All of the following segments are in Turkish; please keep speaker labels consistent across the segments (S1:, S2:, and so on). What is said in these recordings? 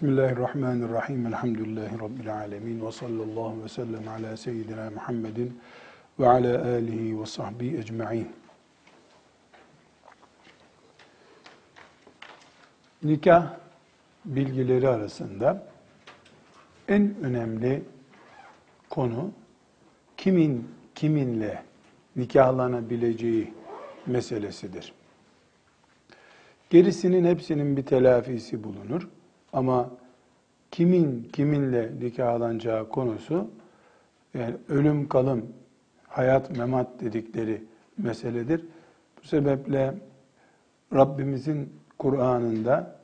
S1: Bismillahirrahmanirrahim. Elhamdülillahi Rabbil alemin. Ve sallallahu ve sellem ala seyyidina Muhammedin ve ala alihi ve sahbihi ecma'in. Nikah bilgileri arasında en önemli konu kimin kiminle nikahlanabileceği meselesidir. Gerisinin hepsinin bir telafisi bulunur. Ama kimin kiminle nikahlanacağı konusu yani ölüm kalım, hayat memat dedikleri meseledir. Bu sebeple Rabbimizin Kur'an'ında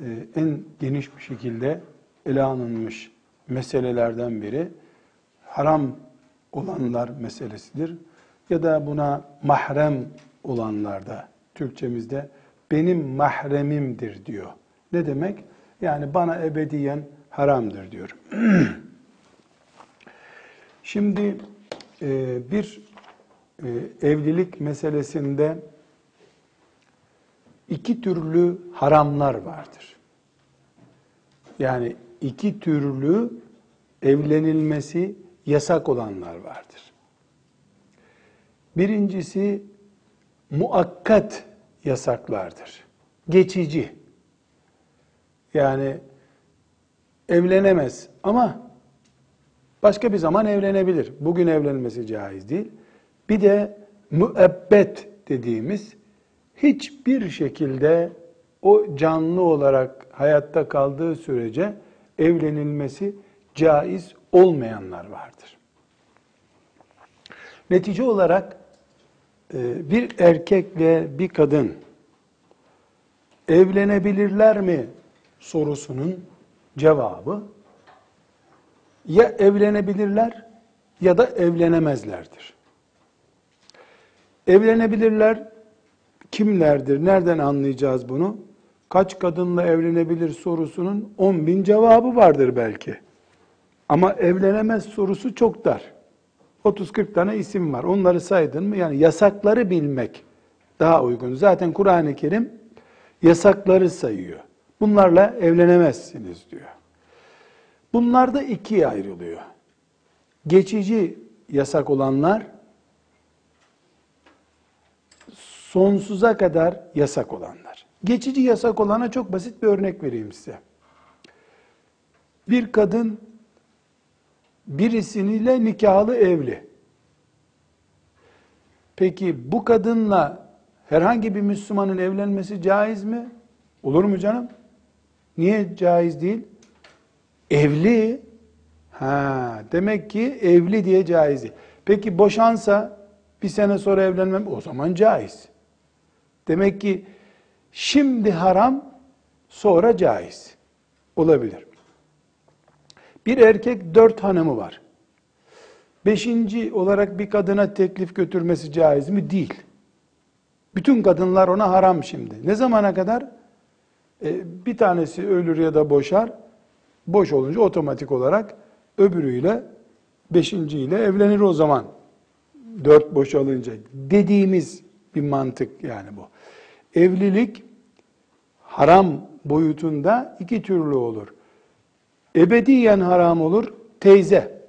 S1: e, en geniş bir şekilde ele alınmış meselelerden biri haram olanlar meselesidir. Ya da buna mahrem olanlar da Türkçemizde benim mahremimdir diyor. Ne demek? Yani bana ebediyen haramdır diyor. Şimdi e, bir e, evlilik meselesinde iki türlü haramlar vardır. Yani iki türlü evlenilmesi yasak olanlar vardır. Birincisi muakkat yasaklardır. Geçici. Yani evlenemez ama başka bir zaman evlenebilir. Bugün evlenmesi caiz değil. Bir de müebbet dediğimiz hiçbir şekilde o canlı olarak hayatta kaldığı sürece evlenilmesi caiz olmayanlar vardır. Netice olarak e, bir erkekle bir kadın evlenebilirler mi sorusunun cevabı ya evlenebilirler ya da evlenemezlerdir. Evlenebilirler kimlerdir? Nereden anlayacağız bunu? Kaç kadınla evlenebilir sorusunun 10 bin cevabı vardır belki. Ama evlenemez sorusu çok dar. 30-40 tane isim var. Onları saydın mı? Yani yasakları bilmek daha uygun. Zaten Kur'an-ı Kerim yasakları sayıyor. Bunlarla evlenemezsiniz diyor. Bunlar da ikiye ayrılıyor. Geçici yasak olanlar, sonsuza kadar yasak olanlar. Geçici yasak olana çok basit bir örnek vereyim size. Bir kadın birisiyle nikahlı evli. Peki bu kadınla herhangi bir Müslümanın evlenmesi caiz mi? Olur mu canım? Niye caiz değil? Evli. Ha, demek ki evli diye caiz Peki boşansa bir sene sonra evlenmem o zaman caiz. Demek ki şimdi haram sonra caiz. Olabilir. Bir erkek dört hanımı var. Beşinci olarak bir kadına teklif götürmesi caiz mi? Değil. Bütün kadınlar ona haram şimdi. Ne zamana kadar? E, bir tanesi ölür ya da boşar. Boş olunca otomatik olarak öbürüyle, beşinciyle evlenir o zaman. Dört boşalınca. Dediğimiz bir mantık yani bu. Evlilik haram boyutunda iki türlü olur. Ebediyen haram olur, teyze.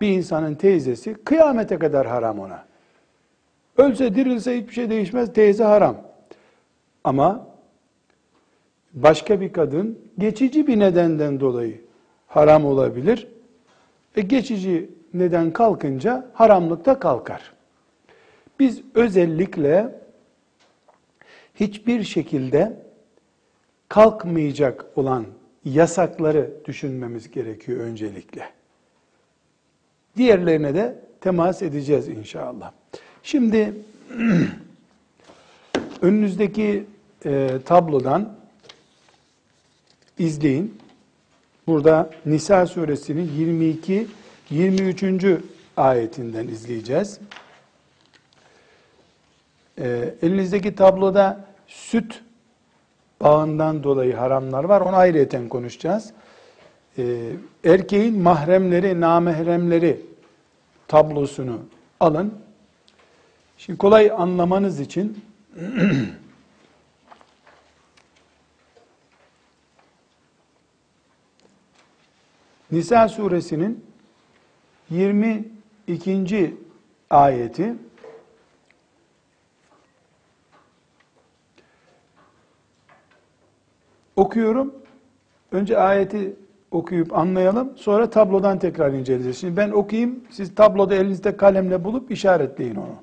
S1: Bir insanın teyzesi kıyamete kadar haram ona. Ölse dirilse hiçbir şey değişmez, teyze haram. Ama başka bir kadın geçici bir nedenden dolayı haram olabilir. E geçici neden kalkınca haramlıkta kalkar. Biz özellikle hiçbir şekilde kalkmayacak olan yasakları düşünmemiz gerekiyor öncelikle. Diğerlerine de temas edeceğiz inşallah. Şimdi önünüzdeki e, tablodan izleyin. Burada Nisa suresinin 22 23. ayetinden izleyeceğiz. E, elinizdeki tabloda süt bağından dolayı haramlar var. Onu ayrıyeten konuşacağız. E, erkeğin mahremleri, namahremleri tablosunu alın. Şimdi kolay anlamanız için Nisa suresinin 22. ayeti okuyorum. Önce ayeti okuyup anlayalım. Sonra tablodan tekrar inceleyeceğiz. Şimdi ben okuyayım. Siz tabloda elinizde kalemle bulup işaretleyin onu.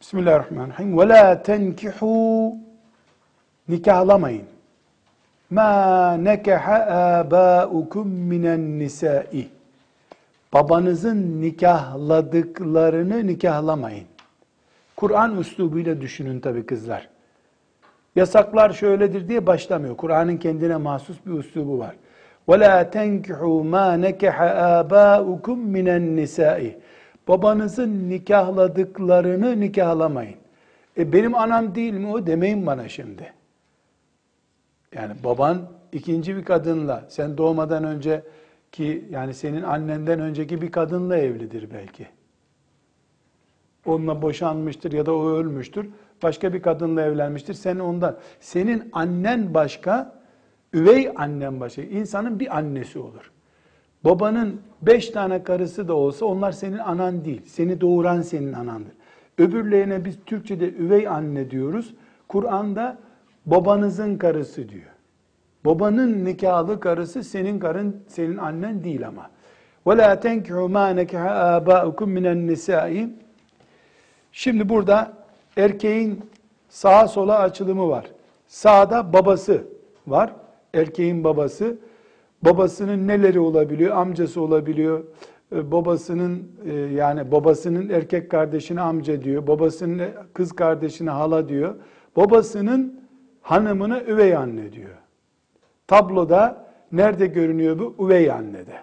S1: Bismillahirrahmanirrahim. Ve la tenkihu nikahlamayın Ma nekaha abaukum minen nisai. Babanızın nikahladıklarını nikahlamayın. Kur'an üslubuyla düşünün tabi kızlar. Yasaklar şöyledir diye başlamıyor. Kur'an'ın kendine mahsus bir üslubu var. وَلَا تَنْكِحُوا مَا نَكَحَ آبَاؤُكُمْ مِنَ النِّسَاءِ Babanızın nikahladıklarını nikahlamayın. E benim anam değil mi o demeyin bana şimdi. Yani baban ikinci bir kadınla, sen doğmadan önce ki yani senin annenden önceki bir kadınla evlidir belki. Onunla boşanmıştır ya da o ölmüştür. Başka bir kadınla evlenmiştir. Sen ondan. Senin annen başka, üvey annen başka. İnsanın bir annesi olur. Babanın beş tane karısı da olsa onlar senin anan değil. Seni doğuran senin anandır. Öbürlerine biz Türkçe'de üvey anne diyoruz. Kur'an'da babanızın karısı diyor. Babanın nikahlı karısı senin karın, senin annen değil ama. وَلَا تَنْكِحُوا مَا نَكِحَ آبَاءُكُمْ مِنَ النِّسَاءِ Şimdi burada erkeğin sağa sola açılımı var. Sağda babası var. Erkeğin babası. Babasının neleri olabiliyor? Amcası olabiliyor. Ee, babasının e, yani babasının erkek kardeşine amca diyor. Babasının kız kardeşine hala diyor. Babasının hanımına üvey anne diyor. Tabloda nerede görünüyor bu? Üvey annede.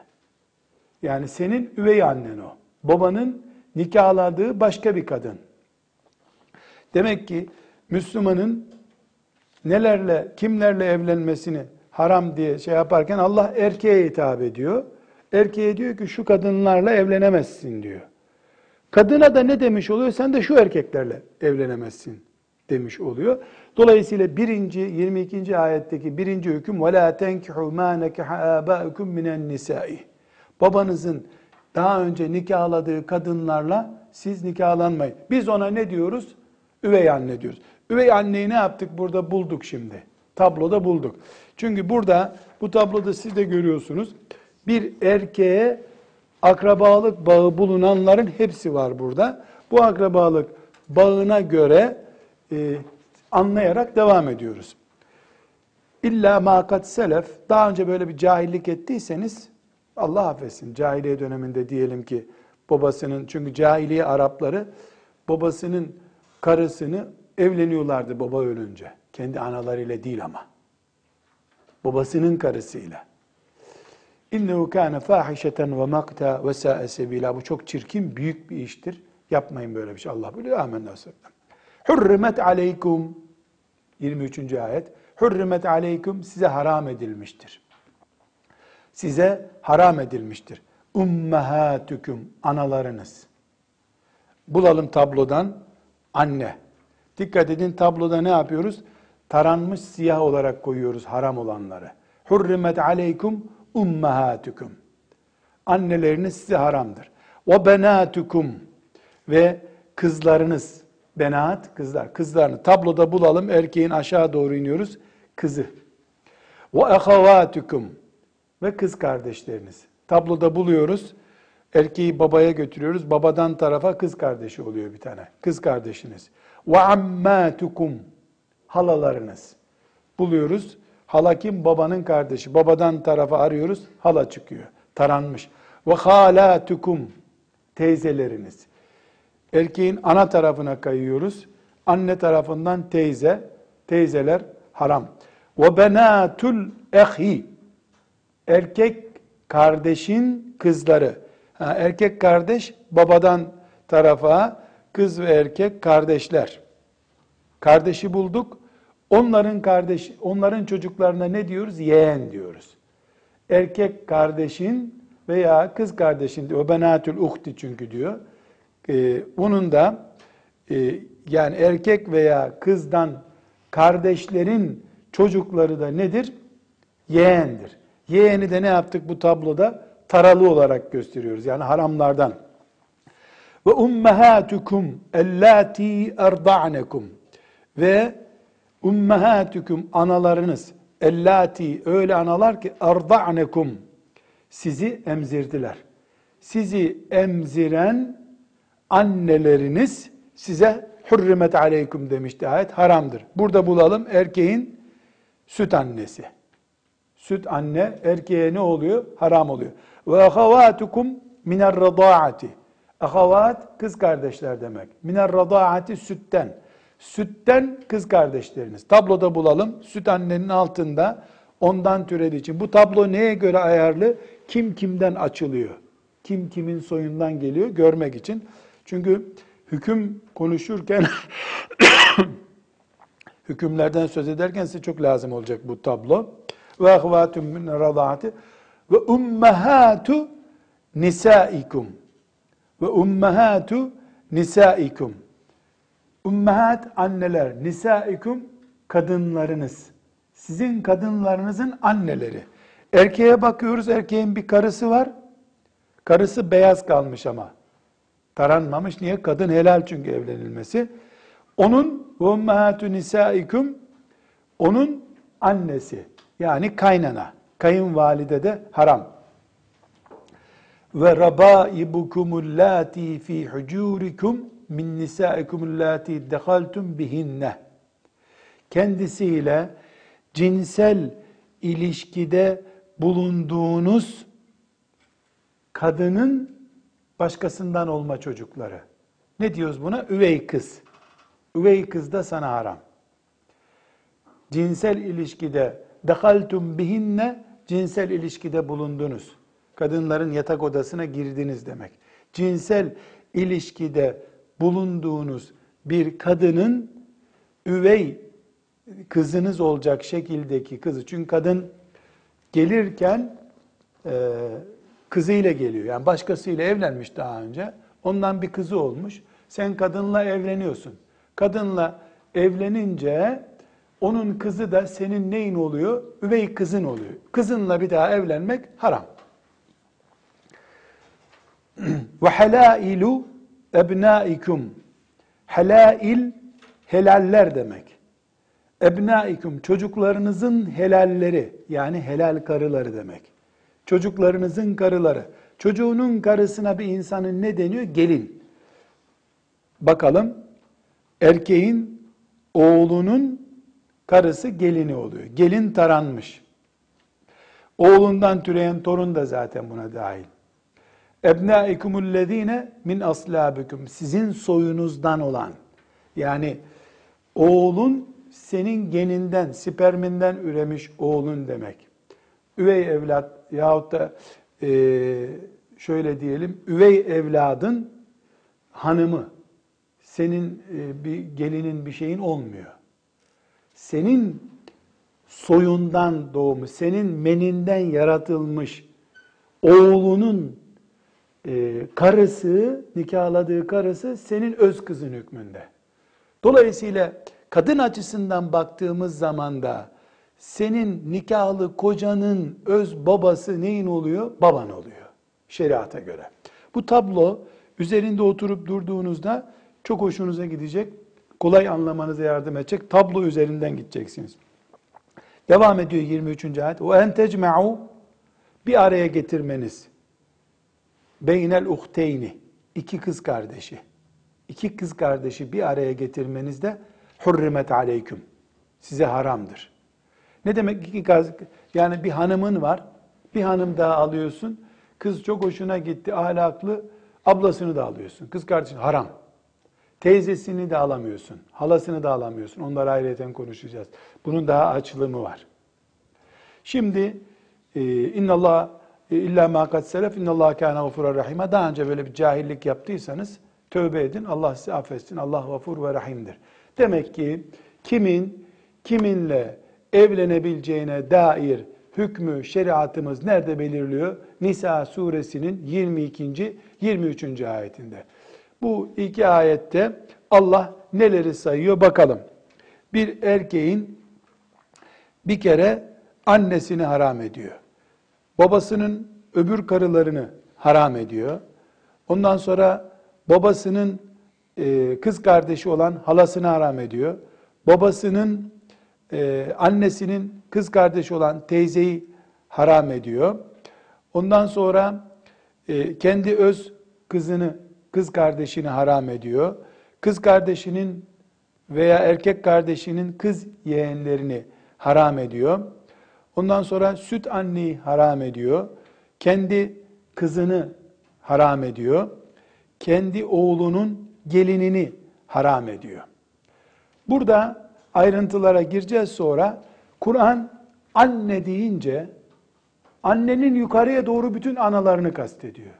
S1: Yani senin üvey annen o. Babanın nikahladığı başka bir kadın. Demek ki Müslümanın nelerle, kimlerle evlenmesini haram diye şey yaparken Allah erkeğe hitap ediyor. Erkeğe diyor ki şu kadınlarla evlenemezsin diyor. Kadına da ne demiş oluyor? Sen de şu erkeklerle evlenemezsin demiş oluyor. Dolayısıyla birinci 22. ayetteki birinci hüküm وَلَا تَنْكِحُوا مَا نَكَحَ آبَاءُكُمْ مِنَ النِّسَاءِ Babanızın daha önce nikahladığı kadınlarla siz nikahlanmayın. Biz ona ne diyoruz? Üvey anne diyoruz. Üvey anneyi ne yaptık burada bulduk şimdi. Tabloda bulduk. Çünkü burada bu tabloda siz de görüyorsunuz. Bir erkeğe akrabalık bağı bulunanların hepsi var burada. Bu akrabalık bağına göre e, anlayarak devam ediyoruz. İlla makat selef, daha önce böyle bir cahillik ettiyseniz Allah affetsin. Cahiliye döneminde diyelim ki babasının, çünkü cahiliye Arapları babasının karısını evleniyorlardı baba ölünce. Kendi analarıyla değil ama. Babasının karısıyla. İnnehu kâne fâhişeten ve makta ve sâe. Bu çok çirkin, büyük bir iştir. Yapmayın böyle bir şey. Allah biliyor. Amenna sallam. Hürrimet aleykum 23. ayet. Hürrimet aleykum size haram edilmiştir. Size haram edilmiştir. Ummahatukum analarınız. Bulalım tablodan anne. Dikkat edin tabloda ne yapıyoruz? Taranmış siyah olarak koyuyoruz haram olanları. Hurrimet aleykum ummahatukum. Anneleriniz size haramdır. Ve benatukum ve kızlarınız. Benat kızlar. Kızlarını tabloda bulalım. Erkeğin aşağı doğru iniyoruz. Kızı. Ve ahavatukum ve kız kardeşleriniz. Tabloda buluyoruz. Erkeği babaya götürüyoruz. Babadan tarafa kız kardeşi oluyor bir tane. Kız kardeşiniz. Ve ammatukum halalarınız. Buluyoruz. Hala kim? Babanın kardeşi. Babadan tarafa arıyoruz. Hala çıkıyor. Taranmış. Ve halatukum teyzeleriniz. Erkeğin ana tarafına kayıyoruz. Anne tarafından teyze, teyzeler haram. Ve benatul ehi erkek kardeşin kızları. Ha, erkek kardeş babadan tarafa, kız ve erkek kardeşler. Kardeşi bulduk. Onların kardeş, onların çocuklarına ne diyoruz? Yeğen diyoruz. Erkek kardeşin veya kız kardeşin diyor. Benatül uhti çünkü diyor. Ee, bunun da e, yani erkek veya kızdan kardeşlerin çocukları da nedir? Yeğendir. Yeğeni de ne yaptık bu tabloda? Taralı olarak gösteriyoruz. Yani haramlardan. Ve ummahatukum ellati erda'nekum ve ummahatukum analarınız ellati öyle analar ki erda'nekum sizi emzirdiler. Sizi emziren anneleriniz size hürrimet aleykum demişti ayet haramdır. Burada bulalım erkeğin süt annesi. Süt anne erkeğe ne oluyor? Haram oluyor. Ve ahavatukum miner radaati. Ahavat kız kardeşler demek. Miner radaati sütten. Sütten kız kardeşleriniz. Tabloda bulalım. Süt annenin altında ondan türediği için. Bu tablo neye göre ayarlı? Kim kimden açılıyor? Kim kimin soyundan geliyor görmek için. Çünkü hüküm konuşurken hükümlerden söz ederken size çok lazım olacak bu tablo. Ve ahvatum min radaati ve ummahatu nisaikum. Ve ummahatu nisaikum. Ummahat anneler nisaikum kadınlarınız. Sizin kadınlarınızın anneleri. Erkeğe bakıyoruz erkeğin bir karısı var. Karısı beyaz kalmış ama taranmamış niye kadın helal çünkü evlenilmesi onun ummahatu nisaikum onun annesi yani kaynana kayınvalide de haram. Ve rabaibukumul lati fi hucurikum min nisaikumul lati dehaltum bihinne. Kendisiyle cinsel ilişkide bulunduğunuz kadının başkasından olma çocukları. Ne diyoruz buna? Üvey kız. Üvey kız da sana haram. Cinsel ilişkide dehaltum bihinne cinsel ilişkide bulundunuz. Kadınların yatak odasına girdiniz demek. Cinsel ilişkide bulunduğunuz bir kadının üvey kızınız olacak şekildeki kızı. Çünkü kadın gelirken e, kızıyla geliyor. Yani başkasıyla evlenmiş daha önce. Ondan bir kızı olmuş. Sen kadınla evleniyorsun. Kadınla evlenince onun kızı da senin neyin oluyor? Üvey kızın oluyor. Kızınla bir daha evlenmek haram. Ve halailu ebnaikum. Halail helaller demek. Ebnaikum çocuklarınızın helalleri yani helal karıları demek. Çocuklarınızın karıları. Çocuğunun karısına bir insanın ne deniyor? Gelin. Bakalım erkeğin oğlunun karısı gelini oluyor. Gelin taranmış. Oğlundan türeyen torun da zaten buna dahil. Ebnâikumullezîne min aslâbikum. Sizin soyunuzdan olan. Yani oğlun senin geninden, sperminden üremiş oğlun demek. Üvey evlat yahut da e, şöyle diyelim, üvey evladın hanımı, senin e, bir gelinin bir şeyin olmuyor senin soyundan doğmuş, senin meninden yaratılmış oğlunun e, karısı, nikahladığı karısı senin öz kızın hükmünde. Dolayısıyla kadın açısından baktığımız zaman da senin nikahlı kocanın öz babası neyin oluyor? Baban oluyor şeriata göre. Bu tablo üzerinde oturup durduğunuzda çok hoşunuza gidecek kolay anlamanıza yardım edecek tablo üzerinden gideceksiniz. Devam ediyor 23. ayet. Ve en tecme'u bir araya getirmeniz. Beynel uhteyni iki kız kardeşi. iki kız kardeşi bir araya getirmeniz de hurrimet aleyküm. Size haramdır. Ne demek iki kız? Yani bir hanımın var. Bir hanım daha alıyorsun. Kız çok hoşuna gitti, ahlaklı. Ablasını da alıyorsun. Kız kardeşin haram. Teyzesini de alamıyorsun. Halasını da alamıyorsun. Onları ayrıyeten konuşacağız. Bunun daha açılımı var. Şimdi e, innallah e, illa ma kad selef innallah kana gafurur rahime. Daha önce böyle bir cahillik yaptıysanız tövbe edin. Allah sizi affetsin. Allah gafur ve rahimdir. Demek ki kimin kiminle evlenebileceğine dair hükmü, şeriatımız nerede belirliyor? Nisa suresinin 22. 23. ayetinde. Bu iki ayette Allah neleri sayıyor bakalım. Bir erkeğin bir kere annesini haram ediyor. babasının öbür karılarını haram ediyor. Ondan sonra babasının e, kız kardeşi olan halasını haram ediyor. Babasının e, annesinin kız kardeşi olan teyzeyi haram ediyor. Ondan sonra e, kendi öz kızını, kız kardeşini haram ediyor. Kız kardeşinin veya erkek kardeşinin kız yeğenlerini haram ediyor. Ondan sonra süt anneyi haram ediyor. Kendi kızını haram ediyor. Kendi oğlunun gelinini haram ediyor. Burada ayrıntılara gireceğiz sonra. Kur'an anne deyince annenin yukarıya doğru bütün analarını kastediyor.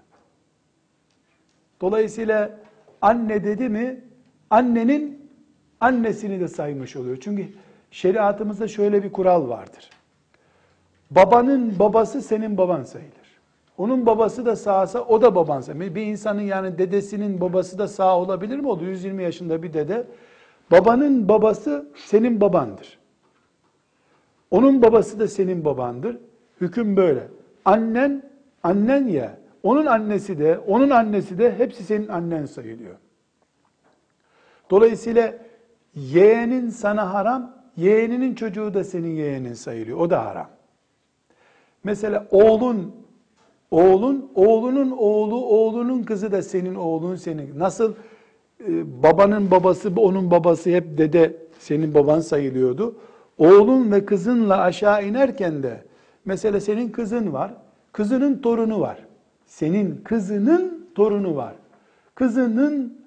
S1: Dolayısıyla anne dedi mi annenin annesini de saymış oluyor. Çünkü şeriatımızda şöyle bir kural vardır. Babanın babası senin baban sayılır. Onun babası da sağsa o da baban sayılır. Bir insanın yani dedesinin babası da sağ olabilir mi? O 120 yaşında bir dede. Babanın babası senin babandır. Onun babası da senin babandır. Hüküm böyle. Annen, annen ya, onun annesi de, onun annesi de hepsi senin annen sayılıyor. Dolayısıyla yeğenin sana haram, yeğeninin çocuğu da senin yeğenin sayılıyor. O da haram. Mesela oğlun, oğlun, oğlunun oğlu, oğlunun kızı da senin oğlun senin. Nasıl babanın babası, onun babası hep dede senin baban sayılıyordu. Oğlun ve kızınla aşağı inerken de mesela senin kızın var, kızının torunu var. Senin kızının torunu var. Kızının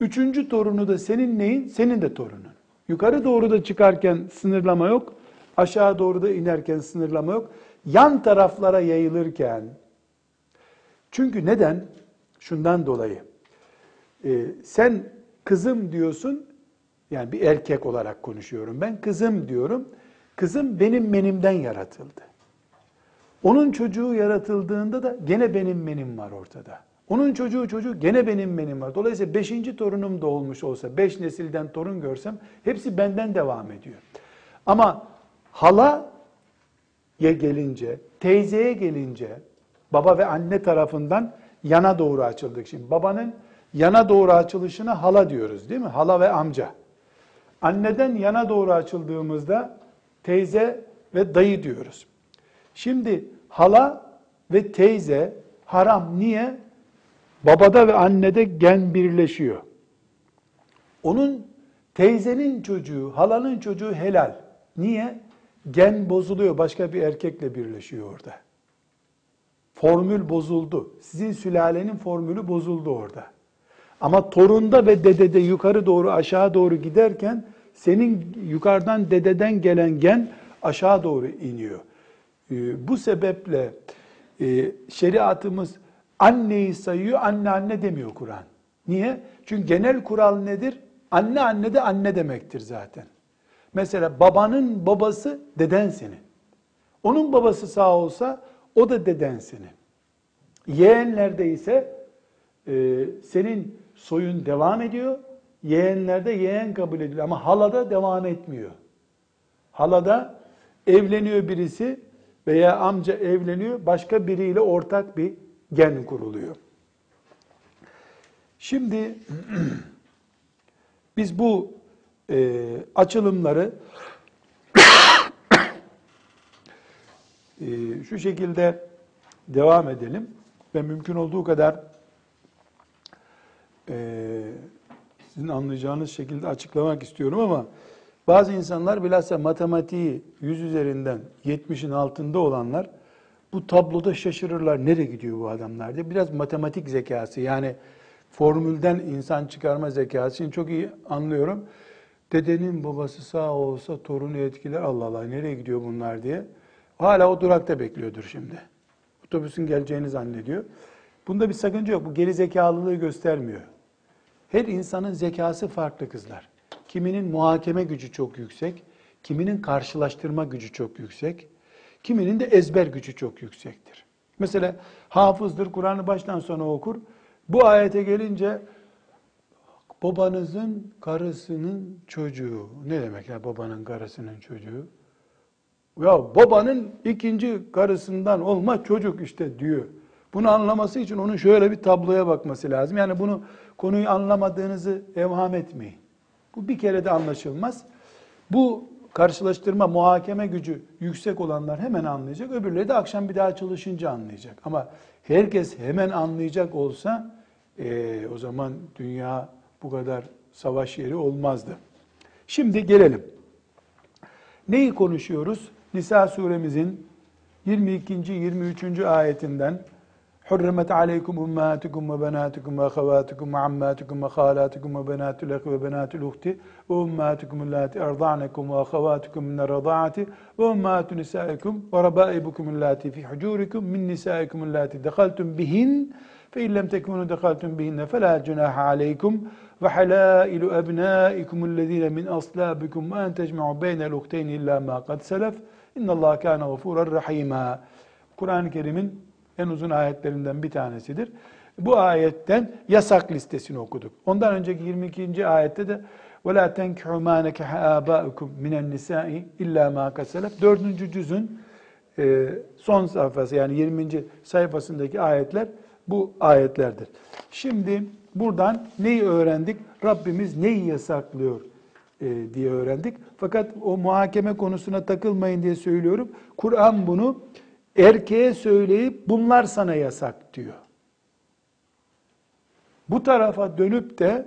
S1: üçüncü torunu da senin neyin? Senin de torunun. Yukarı doğru da çıkarken sınırlama yok. Aşağı doğru da inerken sınırlama yok. Yan taraflara yayılırken çünkü neden? Şundan dolayı. Ee, sen kızım diyorsun, yani bir erkek olarak konuşuyorum ben, kızım diyorum. Kızım benim menimden yaratıldı. Onun çocuğu yaratıldığında da gene benim menim var ortada. Onun çocuğu çocuğu gene benim menim var. Dolayısıyla beşinci torunum da olmuş olsa, beş nesilden torun görsem hepsi benden devam ediyor. Ama hala ya gelince, teyzeye gelince, baba ve anne tarafından yana doğru açıldık. Şimdi babanın yana doğru açılışına hala diyoruz değil mi? Hala ve amca. Anneden yana doğru açıldığımızda teyze ve dayı diyoruz. Şimdi hala ve teyze haram. Niye? Babada ve annede gen birleşiyor. Onun teyzenin çocuğu, halanın çocuğu helal. Niye? Gen bozuluyor, başka bir erkekle birleşiyor orada. Formül bozuldu. Sizin sülalenin formülü bozuldu orada. Ama torunda ve dedede yukarı doğru aşağı doğru giderken senin yukarıdan dededen gelen gen aşağı doğru iniyor. Ee, bu sebeple e, şeriatımız anneyi sayıyor, anne anne demiyor Kur'an. Niye? Çünkü genel kural nedir? Anne anne de anne demektir zaten. Mesela babanın babası deden senin. Onun babası sağ olsa o da deden senin. Yeğenlerde ise e, senin soyun devam ediyor. Yeğenlerde yeğen kabul ediliyor ama halada devam etmiyor. Halada evleniyor birisi veya amca evleniyor, başka biriyle ortak bir gen kuruluyor. Şimdi biz bu e, açılımları e, şu şekilde devam edelim ve mümkün olduğu kadar e, sizin anlayacağınız şekilde açıklamak istiyorum ama bazı insanlar bilhassa matematiği 100 üzerinden 70'in altında olanlar bu tabloda şaşırırlar. Nereye gidiyor bu adamlar diye. Biraz matematik zekası yani formülden insan çıkarma zekasını çok iyi anlıyorum. Dedenin babası sağ olsa torunu etkiler. Allah Allah nereye gidiyor bunlar diye. Hala o durakta bekliyordur şimdi. Otobüsün geleceğini zannediyor. Bunda bir sakınca yok. Bu geri zekalılığı göstermiyor. Her insanın zekası farklı kızlar. Kiminin muhakeme gücü çok yüksek, kiminin karşılaştırma gücü çok yüksek, kiminin de ezber gücü çok yüksektir. Mesela hafızdır, Kur'an'ı baştan sona okur. Bu ayete gelince babanızın karısının çocuğu. Ne demek ya babanın karısının çocuğu? Ya babanın ikinci karısından olma çocuk işte diyor. Bunu anlaması için onun şöyle bir tabloya bakması lazım. Yani bunu konuyu anlamadığınızı evham etmeyin. Bu bir kere de anlaşılmaz. Bu karşılaştırma, muhakeme gücü yüksek olanlar hemen anlayacak. Öbürleri de akşam bir daha çalışınca anlayacak. Ama herkes hemen anlayacak olsa e, o zaman dünya bu kadar savaş yeri olmazdı. Şimdi gelelim. Neyi konuşuyoruz? Nisa suremizin 22. 23. ayetinden حرمت عليكم أمهاتكم وبناتكم وأخواتكم وعماتكم وخالاتكم وبنات الأخ وبنات الأخت وأمهاتكم اللاتي أرضعنكم وأخواتكم من الرضاعة وأمهات نسائكم وربائبكم اللاتي في حجوركم من نسائكم اللاتي دخلتم بهن فإن لم تكونوا دخلتم بهن فلا جناح عليكم. وحلائل أبنائكم الذين من أصلابكم وأن تجمعوا بين الأختين إلا ما قد سلف. إن الله كان غفورا رحيما. Kur'an-ı Kerim'in en uzun ayetlerinden bir tanesidir. Bu ayetten yasak listesini okuduk. Ondan önceki 22. ayette de وَلَا تَنْكِحُ مَا نَكَحَ آبَاءُكُمْ مِنَ النِّسَاءِ اِلَّا مَا كَسَلَفْ Dördüncü cüzün e, son sayfası yani 20. sayfasındaki ayetler bu ayetlerdir. Şimdi buradan neyi öğrendik? Rabbimiz neyi yasaklıyor e, diye öğrendik. Fakat o muhakeme konusuna takılmayın diye söylüyorum. Kur'an bunu erkeğe söyleyip bunlar sana yasak diyor. Bu tarafa dönüp de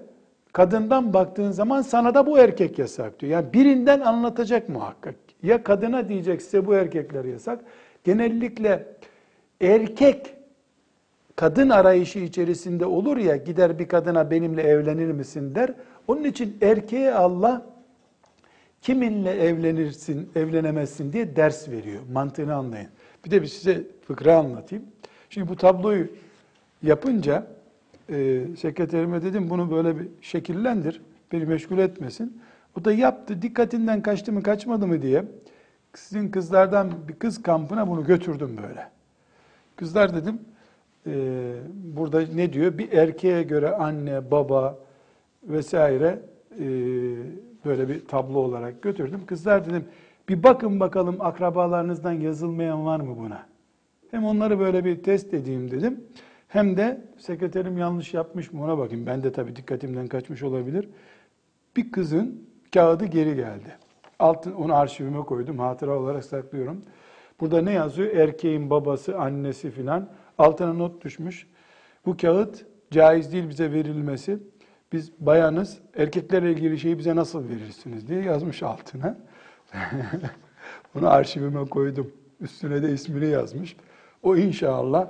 S1: kadından baktığın zaman sana da bu erkek yasak diyor. Yani birinden anlatacak muhakkak. Ya kadına diyecek size bu erkekler yasak. Genellikle erkek kadın arayışı içerisinde olur ya gider bir kadına benimle evlenir misin der. Onun için erkeğe Allah kiminle evlenirsin, evlenemezsin diye ders veriyor. Mantığını anlayın. Bir de bir size fıkra anlatayım. Şimdi bu tabloyu yapınca e, sekreterime dedim bunu böyle bir şekillendir. Beni meşgul etmesin. O da yaptı. Dikkatinden kaçtı mı kaçmadı mı diye. Sizin kızlardan bir kız kampına bunu götürdüm böyle. Kızlar dedim e, burada ne diyor? Bir erkeğe göre anne, baba vesaire e, böyle bir tablo olarak götürdüm. Kızlar dedim bir bakın bakalım akrabalarınızdan yazılmayan var mı buna? Hem onları böyle bir test edeyim dedim. Hem de sekreterim yanlış yapmış mı ona bakayım. Ben de tabii dikkatimden kaçmış olabilir. Bir kızın kağıdı geri geldi. Altın, onu arşivime koydum. Hatıra olarak saklıyorum. Burada ne yazıyor? Erkeğin babası, annesi filan. Altına not düşmüş. Bu kağıt caiz değil bize verilmesi. Biz bayanız, erkeklerle ilgili şeyi bize nasıl verirsiniz diye yazmış altına. Bunu arşivime koydum. Üstüne de ismini yazmış. O inşallah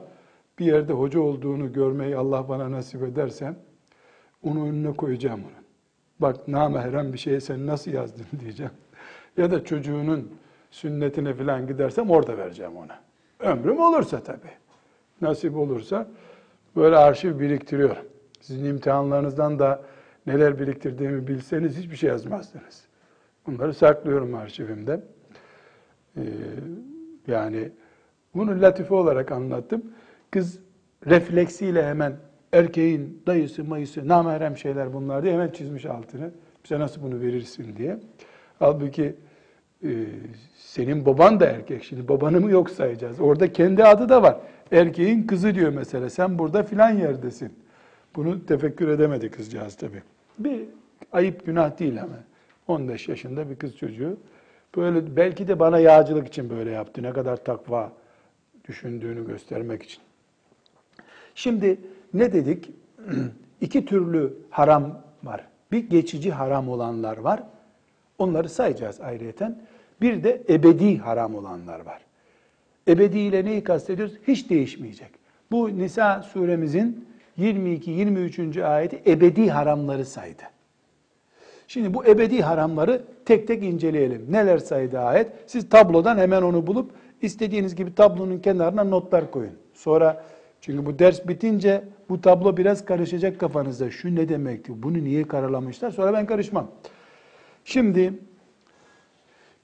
S1: bir yerde hoca olduğunu görmeyi Allah bana nasip ederse onu önüne koyacağım onu. Bak namahrem bir şeye sen nasıl yazdın diyeceğim. Ya da çocuğunun sünnetine falan gidersem orada vereceğim ona. Ömrüm olursa tabii. Nasip olursa böyle arşiv biriktiriyorum. Sizin imtihanlarınızdan da neler biriktirdiğimi bilseniz hiçbir şey yazmazdınız. Bunları saklıyorum arşivimde. Ee, yani bunu latife olarak anlattım. Kız refleksiyle hemen erkeğin dayısı, mayısı, namahrem şeyler bunlar diye hemen çizmiş altını. Bize nasıl bunu verirsin diye. Halbuki e, senin baban da erkek. Şimdi babanı mı yok sayacağız? Orada kendi adı da var. Erkeğin kızı diyor mesela. Sen burada filan yerdesin. Bunu tefekkür edemedi kızcağız tabii. Bir ayıp günah değil ama. 15 yaşında bir kız çocuğu. Böyle belki de bana yağcılık için böyle yaptı. Ne kadar takva düşündüğünü göstermek için. Şimdi ne dedik? İki türlü haram var. Bir geçici haram olanlar var. Onları sayacağız ayrıyeten. Bir de ebedi haram olanlar var. Ebedi ile neyi kastediyoruz? Hiç değişmeyecek. Bu Nisa suremizin 22-23. ayeti ebedi haramları saydı. Şimdi bu ebedi haramları tek tek inceleyelim. Neler saydı ayet? Siz tablodan hemen onu bulup istediğiniz gibi tablonun kenarına notlar koyun. Sonra çünkü bu ders bitince bu tablo biraz karışacak kafanızda. Şu ne demekti? Bunu niye karalamışlar? Sonra ben karışmam. Şimdi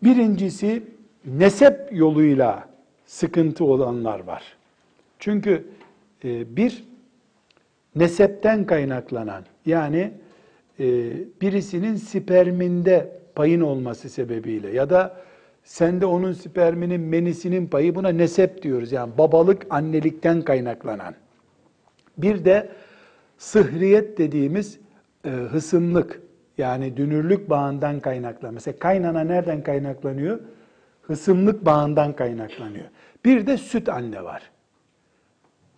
S1: birincisi nesep yoluyla sıkıntı olanlar var. Çünkü e, bir nesepten kaynaklanan yani birisinin sperminde payın olması sebebiyle ya da Sende onun sperminin, menisinin payı buna nesep diyoruz. Yani babalık, annelikten kaynaklanan. Bir de sıhriyet dediğimiz e, hısımlık yani dünürlük bağından kaynaklanan. Mesela kaynana nereden kaynaklanıyor? Hısımlık bağından kaynaklanıyor. Bir de süt anne var.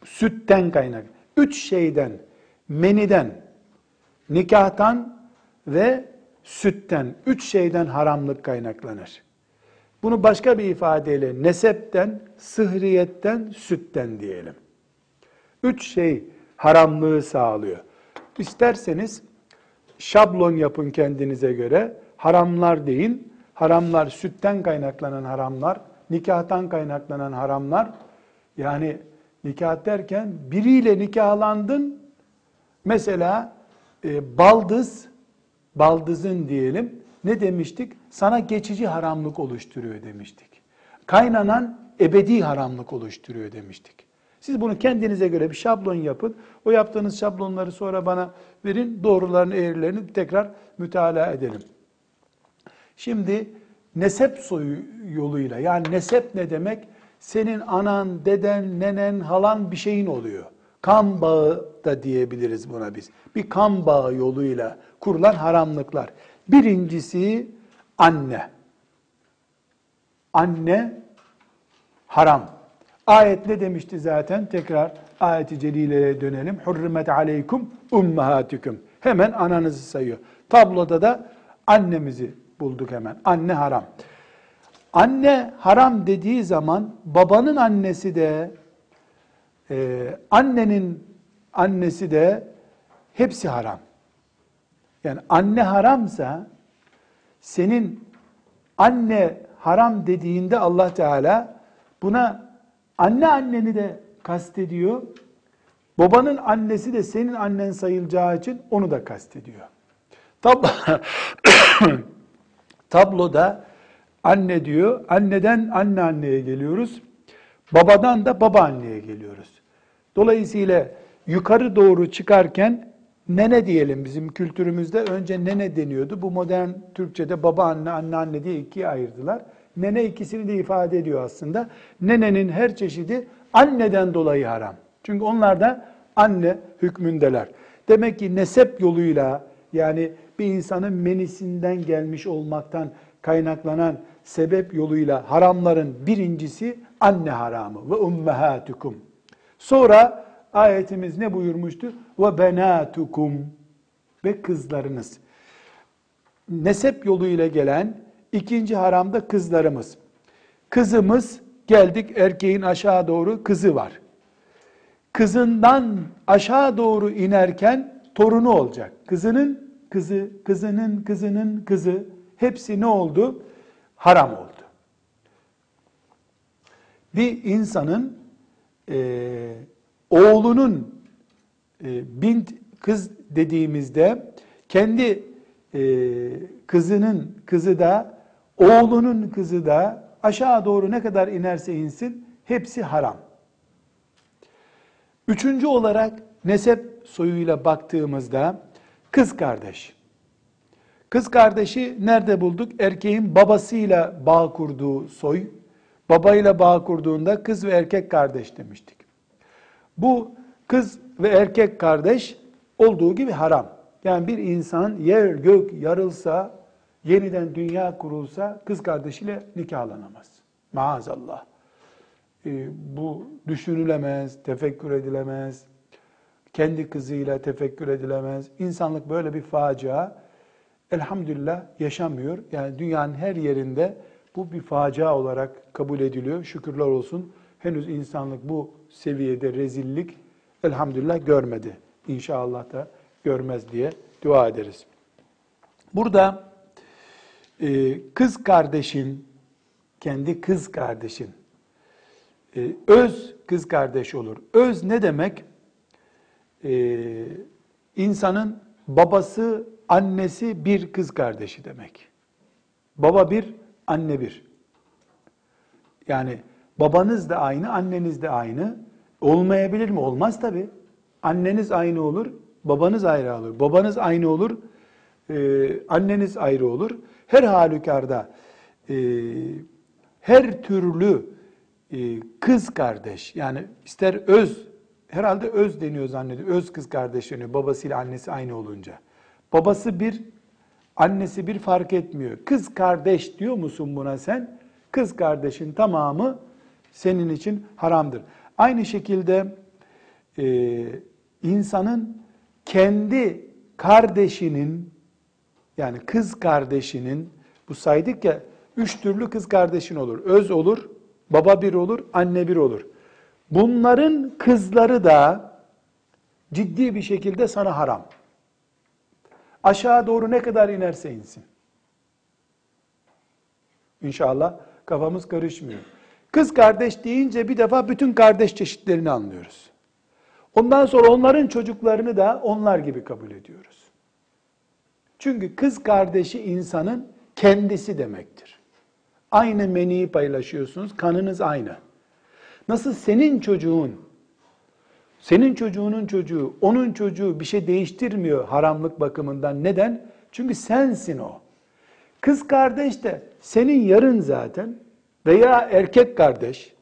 S1: Sütten kaynak. Üç şeyden, meniden, nikahtan ve sütten, üç şeyden haramlık kaynaklanır. Bunu başka bir ifadeyle nesepten, sıhriyetten, sütten diyelim. Üç şey haramlığı sağlıyor. İsterseniz şablon yapın kendinize göre. Haramlar deyin. Haramlar sütten kaynaklanan haramlar, nikahtan kaynaklanan haramlar. Yani nikah derken biriyle nikahlandın. Mesela e, baldız, baldızın diyelim ne demiştik? Sana geçici haramlık oluşturuyor demiştik. Kaynanan ebedi haramlık oluşturuyor demiştik. Siz bunu kendinize göre bir şablon yapın. O yaptığınız şablonları sonra bana verin. Doğrularını, eğrilerini tekrar mütalaa edelim. Şimdi nesep soyu yoluyla yani nesep ne demek? Senin anan, deden, nenen, halan bir şeyin oluyor. Kan bağı da diyebiliriz buna biz. Bir kan bağı yoluyla kurulan haramlıklar. Birincisi anne. Anne haram. Ayet ne demişti zaten? Tekrar ayeti celileye dönelim. Hurrimet aleykum ummahatikum. Hemen ananızı sayıyor. Tabloda da annemizi bulduk hemen. Anne haram. Anne haram dediği zaman babanın annesi de e, annenin annesi de hepsi haram. Yani anne haramsa senin anne haram dediğinde Allah Teala buna anne anneni de kastediyor. Babanın annesi de senin annen sayılacağı için onu da kastediyor. Tab Tabloda anne diyor. Anneden anne anneye geliyoruz. Babadan da baba anneye geliyoruz. Dolayısıyla yukarı doğru çıkarken nene diyelim bizim kültürümüzde önce nene deniyordu. Bu modern Türkçe'de baba anne, anne anne diye ikiye ayırdılar. Nene ikisini de ifade ediyor aslında. Nenenin her çeşidi anneden dolayı haram. Çünkü onlar da anne hükmündeler. Demek ki nesep yoluyla yani bir insanın menisinden gelmiş olmaktan kaynaklanan sebep yoluyla haramların birincisi anne haramı ve ummahatukum. Sonra ayetimiz ne buyurmuştu? Ve benatukum ve kızlarınız. Nesep yoluyla gelen ikinci haramda kızlarımız. Kızımız geldik erkeğin aşağı doğru kızı var. Kızından aşağı doğru inerken torunu olacak. Kızının kızı, kızının kızının kızı hepsi ne oldu? Haram oldu. Bir insanın e, oğlunun e, bint kız dediğimizde kendi e, kızının kızı da oğlunun kızı da aşağı doğru ne kadar inerse insin hepsi haram. Üçüncü olarak nesep soyuyla baktığımızda kız kardeş. Kız kardeşi nerede bulduk? Erkeğin babasıyla bağ kurduğu soy. Babayla bağ kurduğunda kız ve erkek kardeş demiştik. Bu kız ve erkek kardeş olduğu gibi haram. Yani bir insan yer gök yarılsa, yeniden dünya kurulsa kız kardeşiyle nikahlanamaz. Maazallah. Ee, bu düşünülemez, tefekkür edilemez. Kendi kızıyla tefekkür edilemez. İnsanlık böyle bir facia elhamdülillah yaşamıyor. Yani dünyanın her yerinde bu bir facia olarak kabul ediliyor. Şükürler olsun. Henüz insanlık bu seviyede rezillik elhamdülillah görmedi. İnşallah da görmez diye dua ederiz. Burada e, kız kardeşin, kendi kız kardeşin, e, öz kız kardeş olur. Öz ne demek? E, insanın babası, annesi bir kız kardeşi demek. Baba bir, anne bir. Yani babanız da aynı, anneniz de aynı. Olmayabilir mi? Olmaz tabi. Anneniz aynı olur, babanız ayrı olur. Babanız aynı olur, e, anneniz ayrı olur. Her halükarda e, her türlü e, kız kardeş yani ister öz herhalde öz deniyor zannediyor. Öz kız kardeş deniyor babasıyla annesi aynı olunca. Babası bir, annesi bir fark etmiyor. Kız kardeş diyor musun buna sen? Kız kardeşin tamamı senin için haramdır. Aynı şekilde e, insanın kendi kardeşinin yani kız kardeşinin bu saydık ya üç türlü kız kardeşin olur. Öz olur, baba bir olur, anne bir olur. Bunların kızları da ciddi bir şekilde sana haram. Aşağı doğru ne kadar inerse insin. İnşallah kafamız karışmıyor. Kız kardeş deyince bir defa bütün kardeş çeşitlerini anlıyoruz. Ondan sonra onların çocuklarını da onlar gibi kabul ediyoruz. Çünkü kız kardeşi insanın kendisi demektir. Aynı meniyi paylaşıyorsunuz, kanınız aynı. Nasıl senin çocuğun, senin çocuğunun çocuğu, onun çocuğu bir şey değiştirmiyor haramlık bakımından. Neden? Çünkü sensin o. Kız kardeş de senin yarın zaten veya erkek kardeş,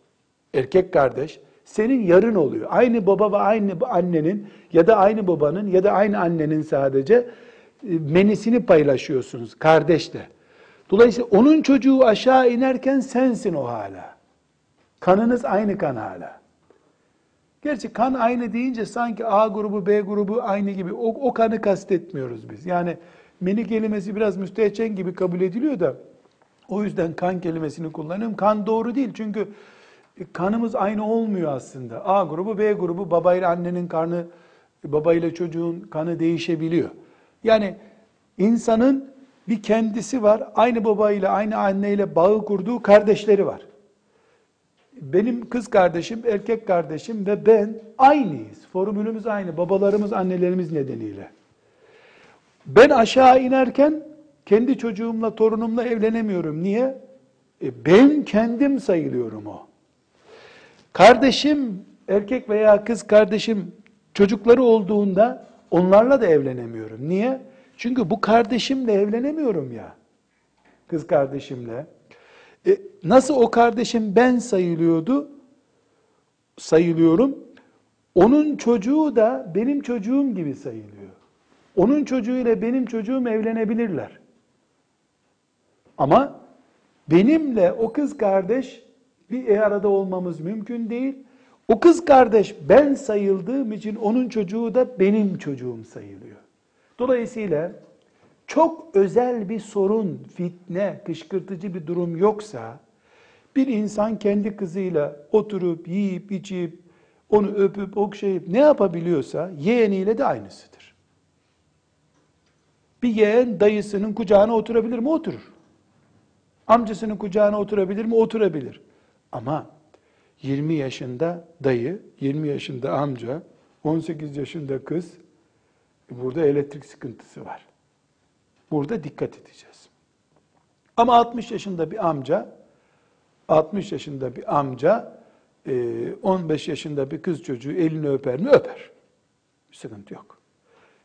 S1: erkek kardeş senin yarın oluyor. Aynı baba ve aynı annenin ya da aynı babanın ya da aynı annenin sadece e, menisini paylaşıyorsunuz kardeşle. Dolayısıyla onun çocuğu aşağı inerken sensin o hala. Kanınız aynı kan hala. Gerçi kan aynı deyince sanki A grubu, B grubu aynı gibi. O, o kanı kastetmiyoruz biz. Yani meni kelimesi biraz müstehcen gibi kabul ediliyor da o yüzden kan kelimesini kullanıyorum. Kan doğru değil çünkü kanımız aynı olmuyor aslında. A grubu, B grubu, babayla annenin kanı, babayla çocuğun kanı değişebiliyor. Yani insanın bir kendisi var, aynı babayla, aynı anneyle bağı kurduğu kardeşleri var. Benim kız kardeşim, erkek kardeşim ve ben aynıyız. Formülümüz aynı. Babalarımız, annelerimiz nedeniyle. Ben aşağı inerken kendi çocuğumla, torunumla evlenemiyorum. Niye? E ben kendim sayılıyorum o. Kardeşim, erkek veya kız kardeşim çocukları olduğunda onlarla da evlenemiyorum. Niye? Çünkü bu kardeşimle evlenemiyorum ya. Kız kardeşimle. E, nasıl o kardeşim ben sayılıyordu? Sayılıyorum. Onun çocuğu da benim çocuğum gibi sayılıyor. Onun çocuğuyla benim çocuğum evlenebilirler. Ama benimle o kız kardeş bir arada olmamız mümkün değil. O kız kardeş ben sayıldığım için onun çocuğu da benim çocuğum sayılıyor. Dolayısıyla çok özel bir sorun, fitne, kışkırtıcı bir durum yoksa bir insan kendi kızıyla oturup yiyip içip onu öpüp okşayıp ne yapabiliyorsa yeğeniyle de aynısıdır. Bir yeğen dayısının kucağına oturabilir mi? Oturur. Amcasının kucağına oturabilir mi? Oturabilir. Ama 20 yaşında dayı, 20 yaşında amca, 18 yaşında kız burada elektrik sıkıntısı var. Burada dikkat edeceğiz. Ama 60 yaşında bir amca, 60 yaşında bir amca, 15 e, yaşında bir kız çocuğu elini öper mi? Öper. Bir sıkıntı yok.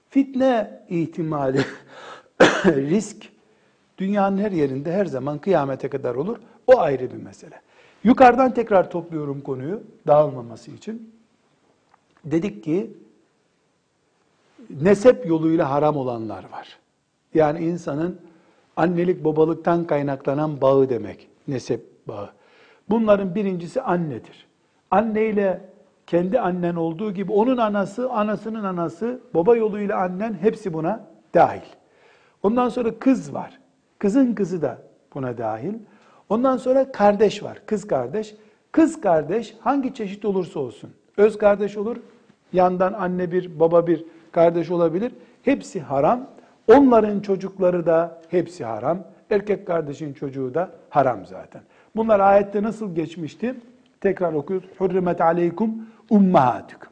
S1: Fitne ihtimali, risk dünyanın her yerinde her zaman kıyamete kadar olur. O ayrı bir mesele. Yukarıdan tekrar topluyorum konuyu dağılmaması için. Dedik ki nesep yoluyla haram olanlar var. Yani insanın annelik babalıktan kaynaklanan bağı demek. Nesep bağı. Bunların birincisi annedir. Anne ile kendi annen olduğu gibi onun anası, anasının anası, baba yoluyla annen hepsi buna dahil. Ondan sonra kız var. Kızın kızı da buna dahil. Ondan sonra kardeş var. Kız kardeş. Kız kardeş hangi çeşit olursa olsun. Öz kardeş olur. Yandan anne bir, baba bir kardeş olabilir. Hepsi haram. Onların çocukları da hepsi haram. Erkek kardeşin çocuğu da haram zaten. Bunlar ayette nasıl geçmişti? Tekrar okuyoruz. Hurrimet aleykum ummahatukum.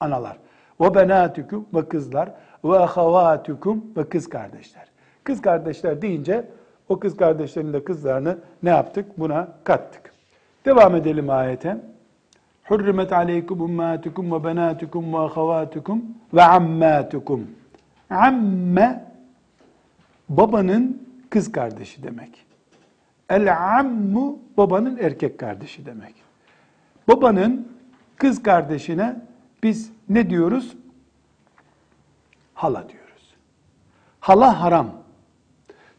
S1: Analar. Ve benatukum ve kızlar. Ve ahavatukum ve kız kardeşler. Kız kardeşler deyince o kız kardeşlerin de kızlarını ne yaptık? Buna kattık. Devam edelim ayete. Hurrimet aleykum ummatukum ve benatukum ve ahavatukum ve ammatukum. Amme babanın kız kardeşi demek. El ammu babanın erkek kardeşi demek. Babanın kız kardeşine biz ne diyoruz? Hala diyoruz. Hala haram.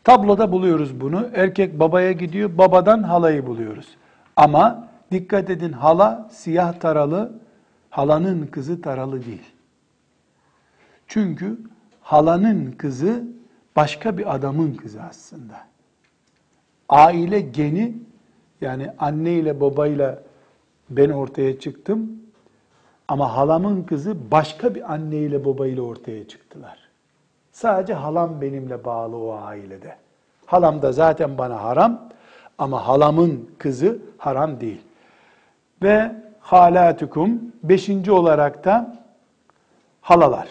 S1: Tabloda buluyoruz bunu. Erkek babaya gidiyor, babadan halayı buluyoruz. Ama dikkat edin hala siyah taralı, halanın kızı taralı değil. Çünkü halanın kızı başka bir adamın kızı aslında. Aile geni yani anne ile babayla ben ortaya çıktım ama halamın kızı başka bir anne ile babayla ortaya çıktılar. Sadece halam benimle bağlı o ailede. Halam da zaten bana haram ama halamın kızı haram değil. Ve halatukum beşinci olarak da halalar.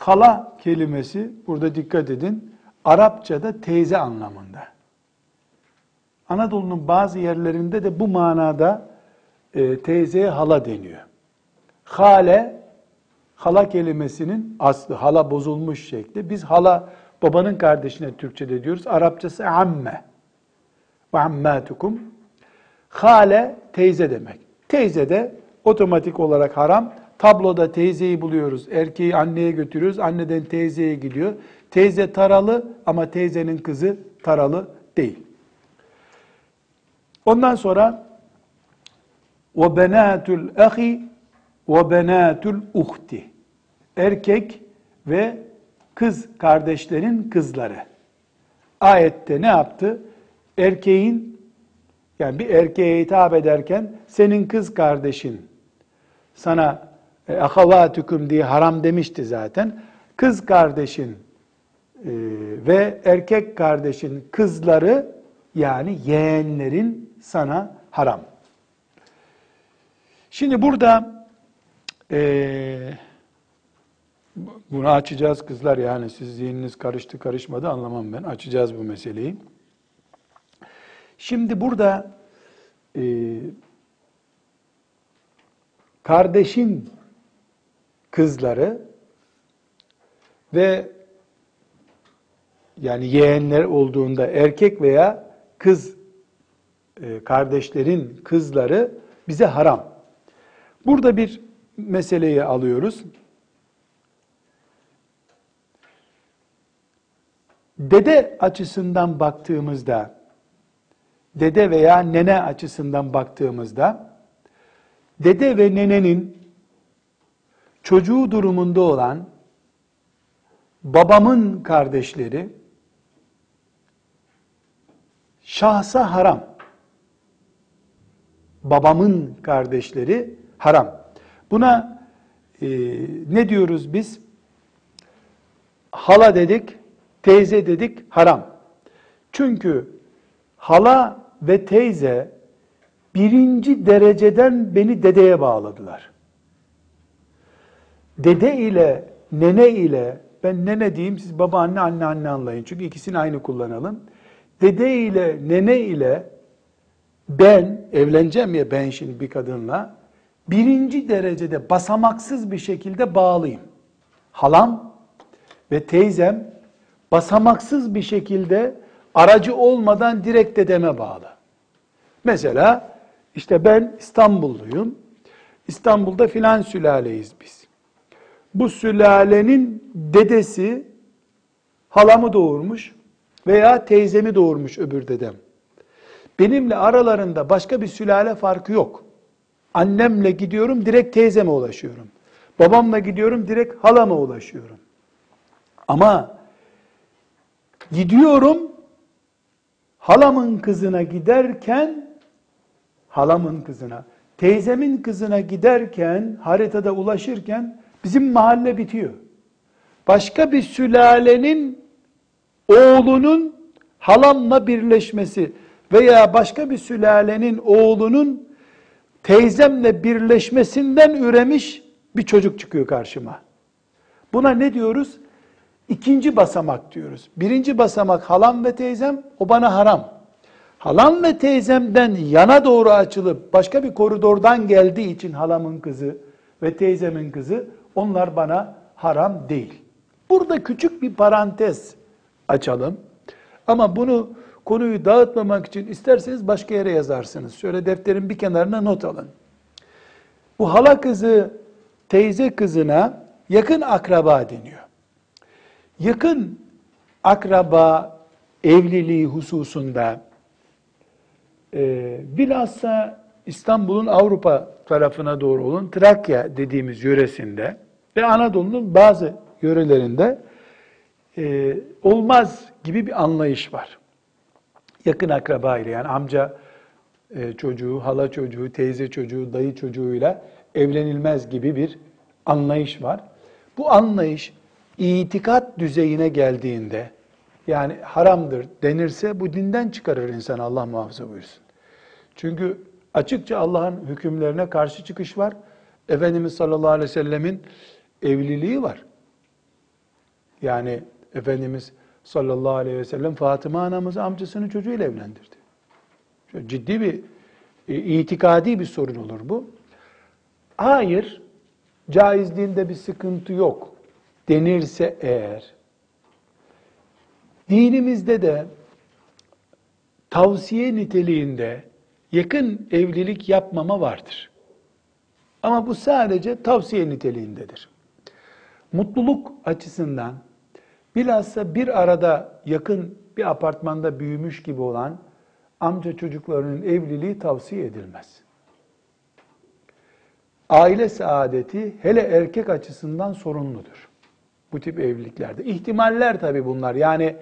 S1: Hala kelimesi burada dikkat edin Arapçada teyze anlamında. Anadolu'nun bazı yerlerinde de bu manada e, teyzeye hala deniyor. Hale, hala kelimesinin aslı, hala bozulmuş şekli. Biz hala babanın kardeşine Türkçe'de diyoruz. Arapçası amme. Ve ammatukum. Hale teyze demek. Teyze de otomatik olarak haram. Tabloda teyzeyi buluyoruz. Erkeği anneye götürüyoruz. Anneden teyzeye gidiyor. Teyze taralı ama teyzenin kızı taralı değil. Ondan sonra ahi ve benatul uhti. Erkek ve kız kardeşlerin kızları. Ayette ne yaptı? Erkeğin yani bir erkeğe hitap ederken senin kız kardeşin sana e, ahavatukum diye haram demişti zaten. Kız kardeşin e, ve erkek kardeşin kızları yani yeğenlerin sana haram. Şimdi burada e, bunu açacağız kızlar yani siz zihniniz karıştı karışmadı anlamam ben. Açacağız bu meseleyi. Şimdi burada e, kardeşin kızları ve yani yeğenler olduğunda erkek veya kız e, kardeşlerin kızları bize haram. Burada bir meseleyi alıyoruz. Dede açısından baktığımızda, dede veya nene açısından baktığımızda, dede ve nenenin çocuğu durumunda olan babamın kardeşleri şahsa haram. Babamın kardeşleri haram. Buna e, ne diyoruz biz? Hala dedik, teyze dedik, haram. Çünkü hala ve teyze birinci dereceden beni dedeye bağladılar. Dede ile nene ile ben nene diyeyim siz baba anne anne anne anlayın. Çünkü ikisini aynı kullanalım. Dede ile nene ile ben evleneceğim ya ben şimdi bir kadınla birinci derecede basamaksız bir şekilde bağlıyım. Halam ve teyzem basamaksız bir şekilde aracı olmadan direkt dedeme bağlı. Mesela işte ben İstanbulluyum. İstanbul'da filan sülaleyiz biz. Bu sülalenin dedesi halamı doğurmuş veya teyzemi doğurmuş öbür dedem. Benimle aralarında başka bir sülale farkı yok. Annemle gidiyorum direkt teyzeme ulaşıyorum. Babamla gidiyorum direkt halama ulaşıyorum. Ama gidiyorum halamın kızına giderken halamın kızına, teyzemin kızına giderken haritada ulaşırken bizim mahalle bitiyor. Başka bir sülalenin oğlunun halamla birleşmesi veya başka bir sülalenin oğlunun teyzemle birleşmesinden üremiş bir çocuk çıkıyor karşıma. Buna ne diyoruz? İkinci basamak diyoruz. Birinci basamak halam ve teyzem, o bana haram. Halam ve teyzemden yana doğru açılıp başka bir koridordan geldiği için halamın kızı ve teyzemin kızı onlar bana haram değil. Burada küçük bir parantez açalım. Ama bunu konuyu dağıtmamak için isterseniz başka yere yazarsınız. Şöyle defterin bir kenarına not alın. Bu hala kızı teyze kızına yakın akraba deniyor. Yakın akraba evliliği hususunda e, bilhassa İstanbul'un Avrupa tarafına doğru olan Trakya dediğimiz yöresinde ve Anadolu'nun bazı yörelerinde e, olmaz gibi bir anlayış var. Yakın akraba ile yani amca e, çocuğu, hala çocuğu, teyze çocuğu, dayı çocuğuyla evlenilmez gibi bir anlayış var. Bu anlayış itikat düzeyine geldiğinde yani haramdır denirse bu dinden çıkarır insan Allah muhafaza buyursun. Çünkü açıkça Allah'ın hükümlerine karşı çıkış var. Efendimiz sallallahu aleyhi ve sellemin evliliği var. Yani Efendimiz sallallahu aleyhi ve sellem Fatıma anamızı amcasının çocuğuyla evlendirdi. Şöyle ciddi bir e, itikadi bir sorun olur bu. Hayır, caizliğinde bir sıkıntı yok denirse eğer, dinimizde de tavsiye niteliğinde yakın evlilik yapmama vardır. Ama bu sadece tavsiye niteliğindedir. Mutluluk açısından bilhassa bir arada yakın bir apartmanda büyümüş gibi olan amca çocuklarının evliliği tavsiye edilmez. Aile saadeti hele erkek açısından sorunludur. Bu tip evliliklerde. İhtimaller tabii bunlar. Yani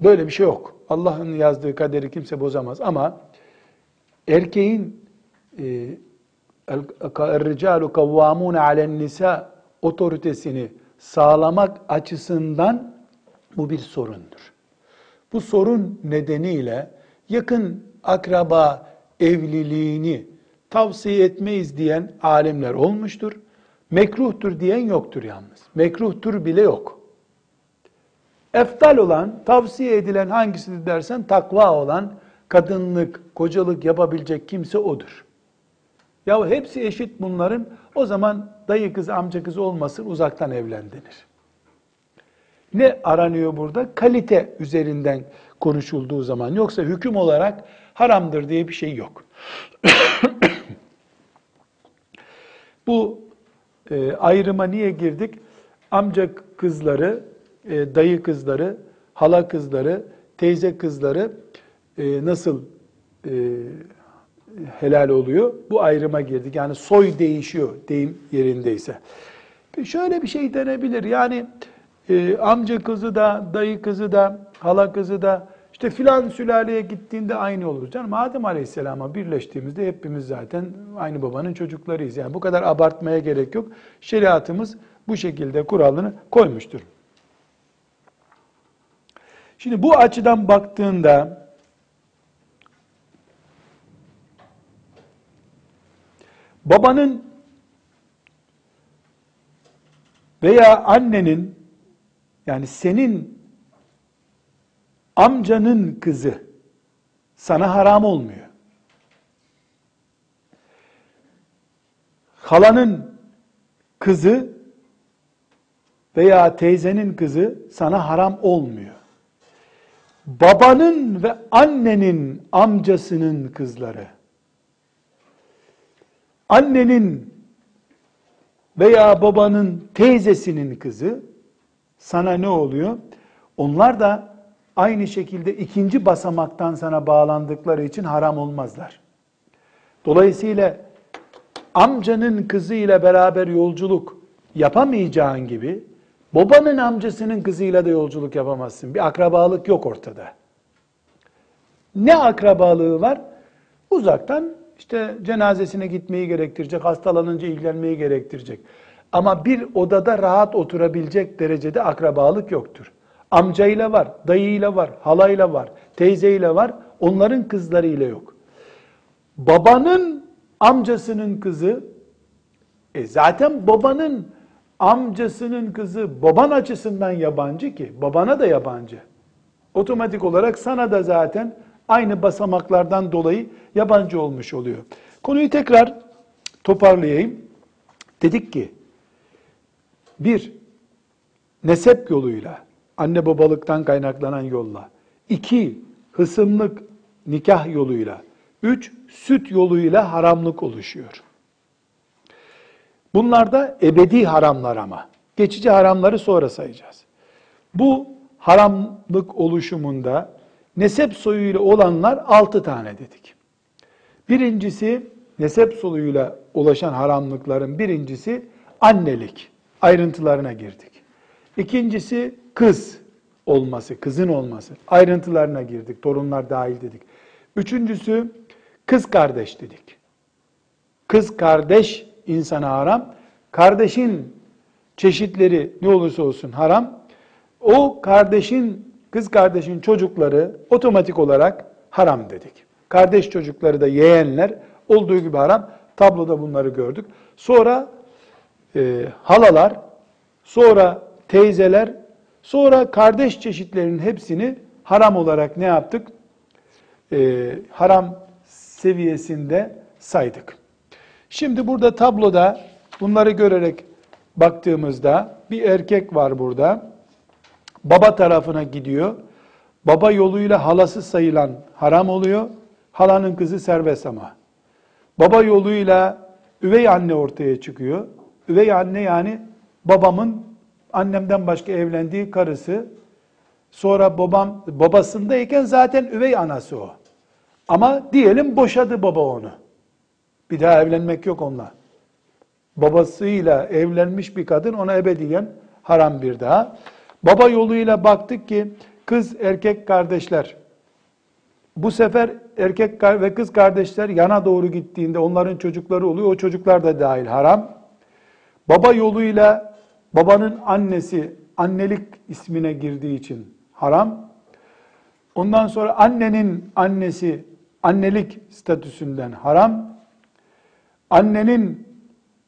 S1: böyle bir şey yok. Allah'ın yazdığı kaderi kimse bozamaz ama erkeğin الرِّجَالُ قَوَّامُونَ عَلَى النِّسَاء otoritesini sağlamak açısından bu bir sorundur. Bu sorun nedeniyle yakın akraba evliliğini tavsiye etmeyiz diyen alimler olmuştur. Mekruhtur diyen yoktur yalnız. Mekruhtur bile yok. Eftal olan, tavsiye edilen hangisidir dersen takva olan, kadınlık, kocalık yapabilecek kimse odur. Ya hepsi eşit bunların. O zaman dayı kız, amca kız olmasın, uzaktan evlen denir. Ne aranıyor burada? Kalite üzerinden konuşulduğu zaman. Yoksa hüküm olarak haramdır diye bir şey yok. Bu e, ayrıma niye girdik? Amca kızları, e, dayı kızları, hala kızları, teyze kızları e, nasıl e, helal oluyor? Bu ayrıma girdik. Yani soy değişiyor deyim yerindeyse. Şöyle bir şey denebilir. Yani e, amca kızı da, dayı kızı da, hala kızı da işte filan sülaleye gittiğinde aynı olur. Canım Adem Aleyhisselam'a birleştiğimizde hepimiz zaten aynı babanın çocuklarıyız. Yani bu kadar abartmaya gerek yok. Şeriatımız bu şekilde kuralını koymuştur. Şimdi bu açıdan baktığında babanın veya annenin yani senin amcanın kızı sana haram olmuyor. Halanın kızı veya teyzenin kızı sana haram olmuyor. Babanın ve annenin amcasının kızları, annenin veya babanın teyzesinin kızı sana ne oluyor? Onlar da aynı şekilde ikinci basamaktan sana bağlandıkları için haram olmazlar. Dolayısıyla amcanın kızı ile beraber yolculuk yapamayacağın gibi babanın amcasının kızıyla da yolculuk yapamazsın. Bir akrabalık yok ortada. Ne akrabalığı var? Uzaktan işte cenazesine gitmeyi gerektirecek, hastalanınca ilgilenmeyi gerektirecek. Ama bir odada rahat oturabilecek derecede akrabalık yoktur. Amcayla var, dayıyla var, halayla var, teyzeyle var. Onların kızlarıyla yok. Babanın amcasının kızı, e zaten babanın amcasının kızı baban açısından yabancı ki, babana da yabancı. Otomatik olarak sana da zaten aynı basamaklardan dolayı yabancı olmuş oluyor. Konuyu tekrar toparlayayım. Dedik ki, bir, nesep yoluyla, anne babalıktan kaynaklanan yolla. İki, hısımlık nikah yoluyla, üç süt yoluyla haramlık oluşuyor. Bunlar da ebedi haramlar ama. Geçici haramları sonra sayacağız. Bu haramlık oluşumunda nesep soyuyla olanlar altı tane dedik. Birincisi nesep soyuyla ulaşan haramlıkların birincisi annelik. Ayrıntılarına girdik. İkincisi kız olması, kızın olması. Ayrıntılarına girdik. Torunlar dahil dedik. Üçüncüsü kız kardeş dedik. Kız kardeş insana haram. Kardeşin çeşitleri ne olursa olsun haram. O kardeşin, kız kardeşin çocukları otomatik olarak haram dedik. Kardeş çocukları da yeğenler olduğu gibi haram. Tabloda bunları gördük. Sonra e, halalar, sonra teyzeler, sonra kardeş çeşitlerinin hepsini haram olarak ne yaptık? E, haram seviyesinde saydık. Şimdi burada tabloda bunları görerek baktığımızda bir erkek var burada. Baba tarafına gidiyor. Baba yoluyla halası sayılan haram oluyor. Halanın kızı serbest ama. Baba yoluyla üvey anne ortaya çıkıyor. Üvey anne yani babamın annemden başka evlendiği karısı. Sonra babam babasındayken zaten üvey anası o. Ama diyelim boşadı baba onu. Bir daha evlenmek yok onunla. Babasıyla evlenmiş bir kadın ona ebediyen haram bir daha. Baba yoluyla baktık ki kız erkek kardeşler bu sefer erkek ve kız kardeşler yana doğru gittiğinde onların çocukları oluyor. O çocuklar da dahil haram. Baba yoluyla babanın annesi annelik ismine girdiği için haram. Ondan sonra annenin annesi annelik statüsünden haram. Annenin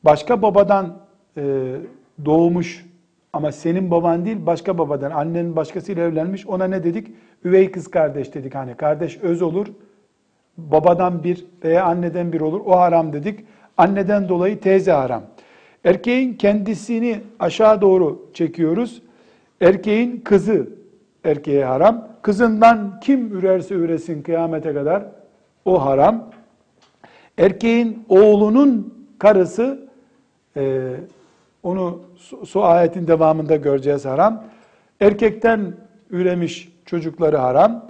S1: başka babadan e, doğmuş ama senin baban değil başka babadan annenin başkasıyla evlenmiş ona ne dedik? Üvey kız kardeş dedik hani kardeş öz olur babadan bir veya anneden bir olur o haram dedik. Anneden dolayı teyze haram. Erkeğin kendisini aşağı doğru çekiyoruz. Erkeğin kızı erkeğe haram. Kızından kim ürerse üresin kıyamete kadar o haram. Erkeğin oğlunun karısı e, onu su, ayetin devamında göreceğiz haram. Erkekten üremiş çocukları haram.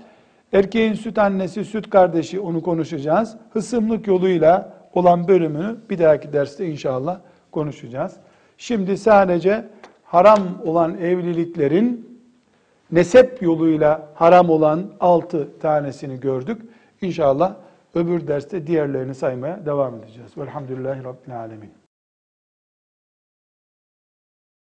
S1: Erkeğin süt annesi, süt kardeşi onu konuşacağız. Hısımlık yoluyla olan bölümünü bir dahaki derste inşallah konuşacağız. Şimdi sadece haram olan evliliklerin nesep yoluyla haram olan altı tanesini gördük. İnşallah öbür derste diğerlerini saymaya devam edeceğiz. Velhamdülillahi Rabbil Alemin.